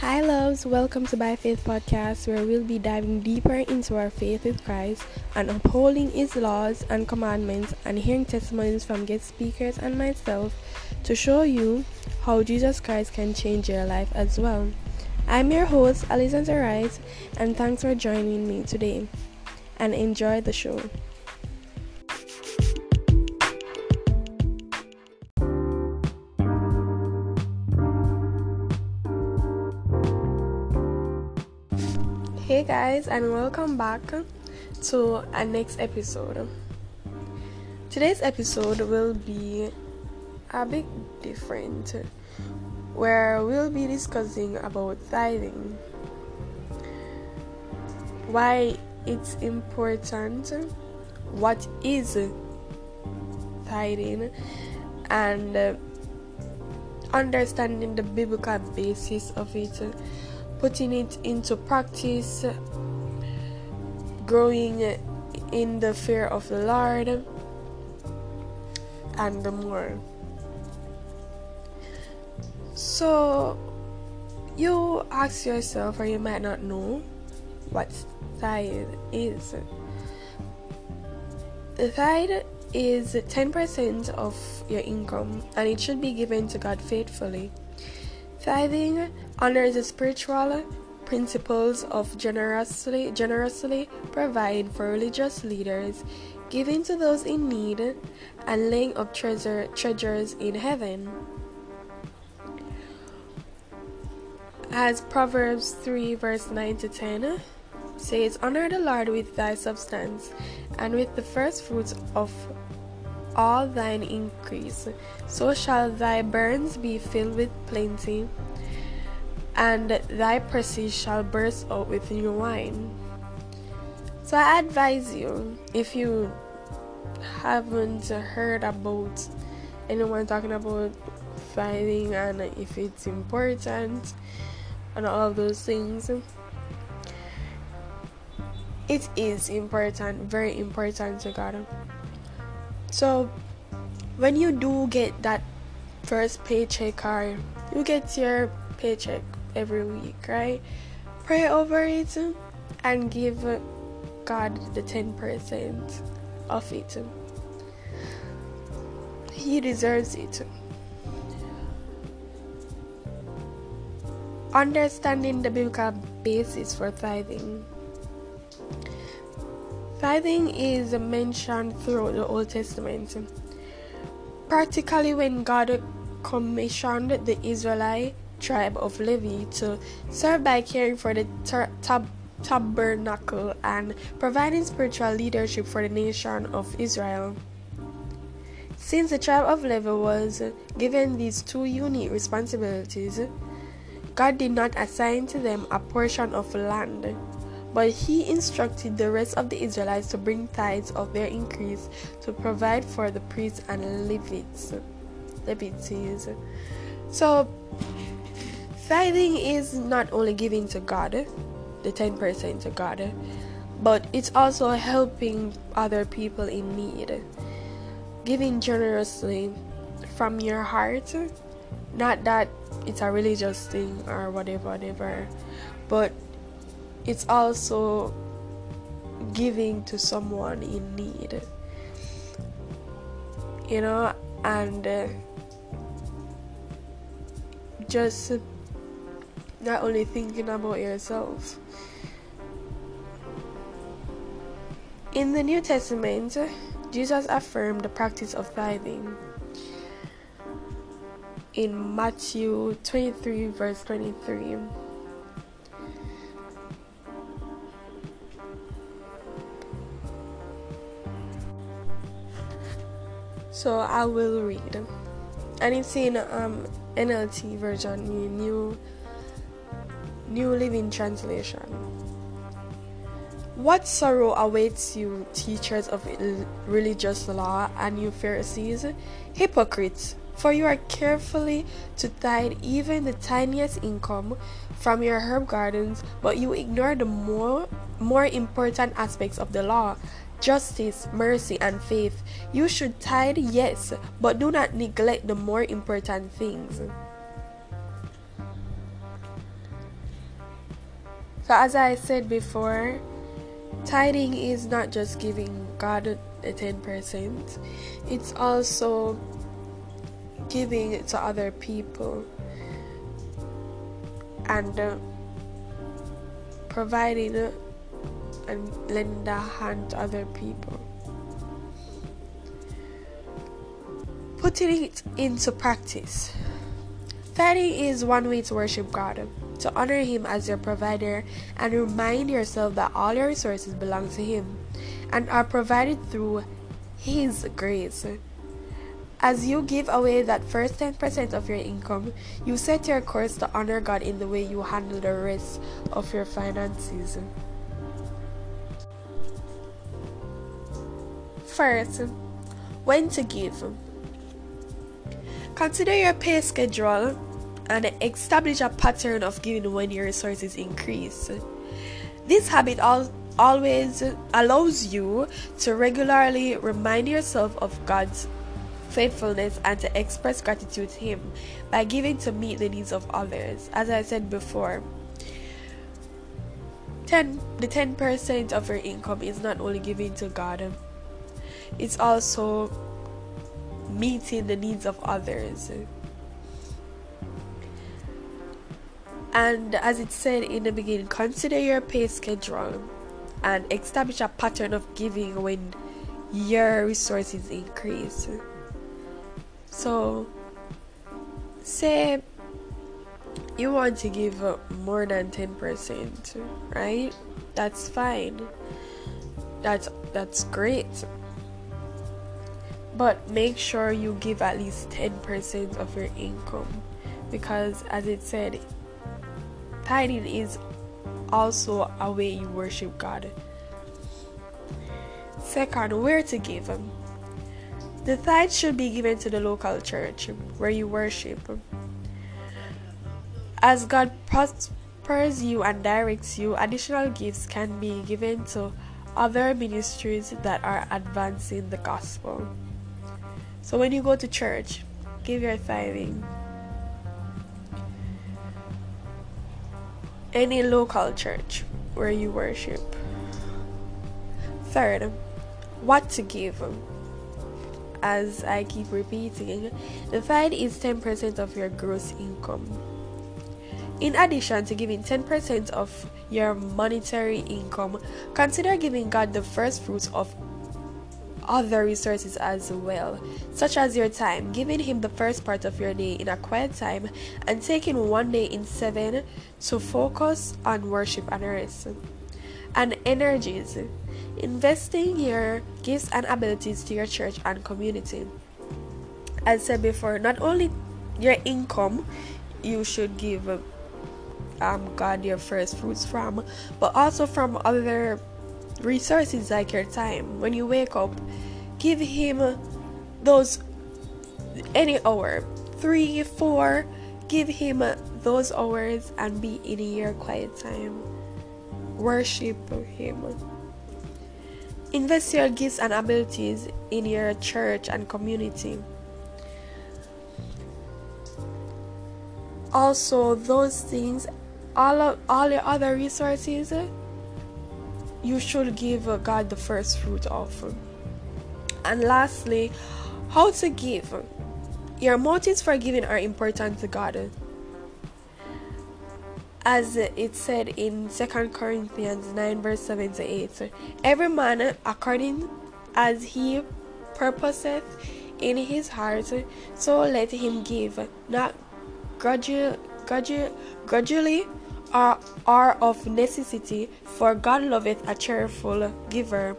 Hi, loves. Welcome to By Faith Podcast, where we'll be diving deeper into our faith with Christ and upholding His laws and commandments and hearing testimonies from guest speakers and myself to show you how Jesus Christ can change your life as well. I'm your host, Alexandra Wright, and thanks for joining me today. And enjoy the show. Guys, and welcome back to our next episode. Today's episode will be a bit different, where we'll be discussing about tithing, why it's important, what is tithing, and understanding the biblical basis of it putting it into practice, growing in the fear of the Lord, and the more. So, you ask yourself, or you might not know, what tithe is. The tithe is 10% of your income, and it should be given to God faithfully. Tithing honors the spiritual principles of generously generously provide for religious leaders, giving to those in need, and laying up treasure treasures in heaven. As Proverbs 3 verse 9 to 10 says, Honor the Lord with thy substance, and with the first fruits of all thine increase. So shall thy barns be filled with plenty, and thy presses shall burst out with new wine. So I advise you, if you haven't heard about anyone talking about tithing and if it's important and all of those things, it is important, very important to God. So when you do get that first paycheck or you get your paycheck every week, right? Pray over it and give God the 10% of it. He deserves it. Understanding the biblical basis for tithing. Tithing is mentioned throughout the Old Testament, Practically, when God commissioned the Israelite tribe of Levi to serve by caring for the tab- tabernacle and providing spiritual leadership for the nation of Israel. Since the tribe of Levi was given these two unique responsibilities, God did not assign to them a portion of land but he instructed the rest of the Israelites to bring tithes of their increase to provide for the priests and Levites. Levites. So, tithing is not only giving to God, the 10% to God, but it's also helping other people in need. Giving generously from your heart, not that it's a religious thing or whatever, whatever, but it's also giving to someone in need you know and uh, just not only thinking about yourself in the new testament jesus affirmed the practice of tithing. In matthew 23 verse 23 So I will read. And it's in um, NLT version, new New Living Translation. What sorrow awaits you, teachers of religious law, and you Pharisees, hypocrites! For you are carefully to tithe even the tiniest income from your herb gardens, but you ignore the more more important aspects of the law, justice, mercy, and faith. You should tithe, yes, but do not neglect the more important things. So, as I said before, tithing is not just giving God the 10%, it's also giving to other people and uh, providing uh, and lending a hand to other people. Putting it into practice. Tithing is one way to worship God, to honor Him as your provider, and remind yourself that all your resources belong to Him and are provided through His grace. As you give away that first 10% of your income, you set your course to honor God in the way you handle the rest of your finances. First, when to give. Consider your pay schedule and establish a pattern of giving when your resources increase. This habit al- always allows you to regularly remind yourself of God's faithfulness and to express gratitude to Him by giving to meet the needs of others. As I said before, 10 the 10% of your income is not only giving to God, it's also meeting the needs of others. And as it said in the beginning, consider your pay schedule and establish a pattern of giving when your resources increase. So, say you want to give more than 10%, right? That's fine. That's that's great. But make sure you give at least 10% of your income because as it said, tithing is also a way you worship God. Second, where to give. The tithe should be given to the local church where you worship. As God prospers you and directs you, additional gifts can be given to other ministries that are advancing the gospel. So when you go to church, give your tithing. Any local church where you worship. Third, what to give as I keep repeating, the tithe is 10% of your gross income. In addition to giving 10% of your monetary income, consider giving God the first fruits of other resources as well, such as your time, giving Him the first part of your day in a quiet time, and taking one day in seven to focus on worship and rest. And energies, investing your gifts and abilities to your church and community. As said before, not only your income you should give um, God your first fruits from, but also from other resources like your time. When you wake up, give Him those any hour, three, four, give Him those hours and be in your quiet time. Worship Him. Invest your gifts and abilities in your church and community. Also, those things, all of, all your other resources, you should give uh, God the first fruit of. And lastly, how to give. Your motives for giving are important to God as it said in 2 Corinthians 9, verse 7 to 8. Every man according as he purposeth in his heart, so let him give, not grudgingly, grudgingly or, or of necessity, for God loveth a cheerful giver.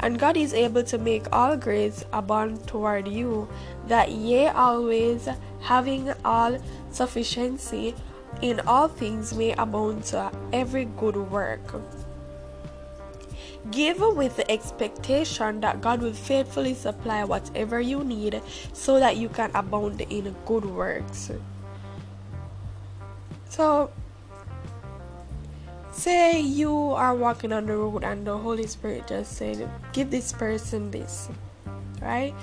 And God is able to make all grace abound toward you, that ye always having all sufficiency in all things may abound to every good work. Give with the expectation that God will faithfully supply whatever you need so that you can abound in good works. So, say you are walking on the road and the Holy Spirit just said, Give this person this, right?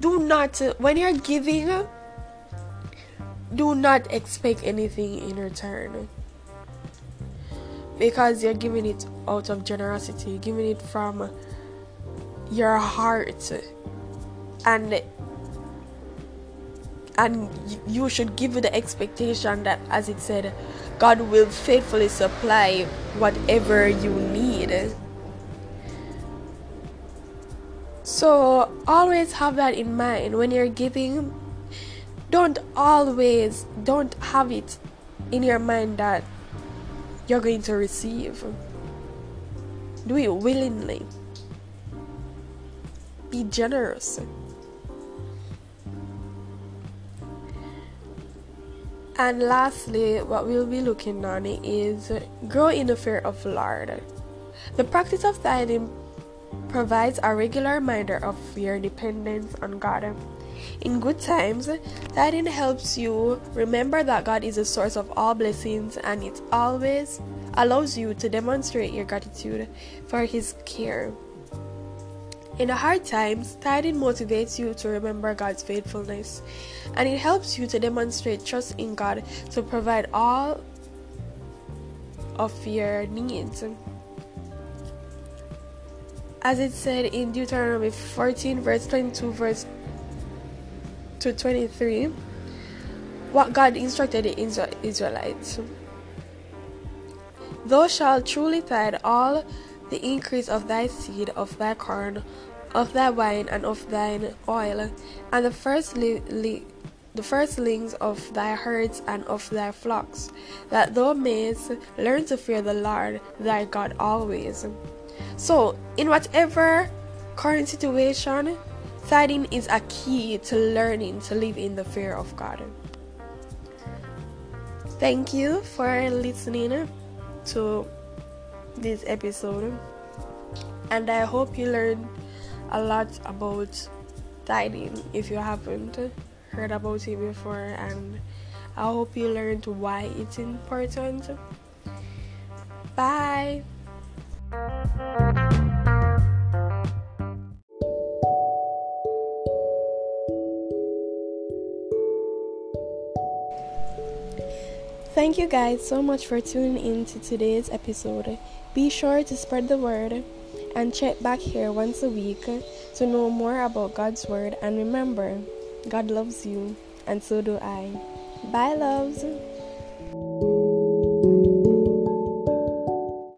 Do not, when you're giving, do not expect anything in return. because you're giving it out of generosity, giving it from your heart, and and you should give the expectation that, as it said, God will faithfully supply whatever you need. So always have that in mind when you're giving. Don't always don't have it in your mind that you're going to receive. Do it willingly. Be generous. And lastly, what we'll be looking on is grow in the fear of Lord. The practice of tithing provides a regular reminder of your dependence on God. In good times, tithing helps you remember that God is the source of all blessings and it always allows you to demonstrate your gratitude for His care. In the hard times, tithing motivates you to remember God's faithfulness and it helps you to demonstrate trust in God to provide all of your needs. As it said in Deuteronomy 14, verse 22, verse to 23, what God instructed the Israelites. Thou shalt truly tithe all the increase of thy seed, of thy corn, of thy wine, and of thine oil, and the first li- li- the firstlings of thy herds and of thy flocks, that thou mayest learn to fear the Lord thy God always. So, in whatever current situation, tithing is a key to learning to live in the fear of God. Thank you for listening to this episode, and I hope you learned a lot about tithing if you haven't heard about it before, and I hope you learned why it's important. Bye. Thank you guys so much for tuning in to today's episode. Be sure to spread the word and check back here once a week to know more about God's word and remember, God loves you and so do I. Bye loves.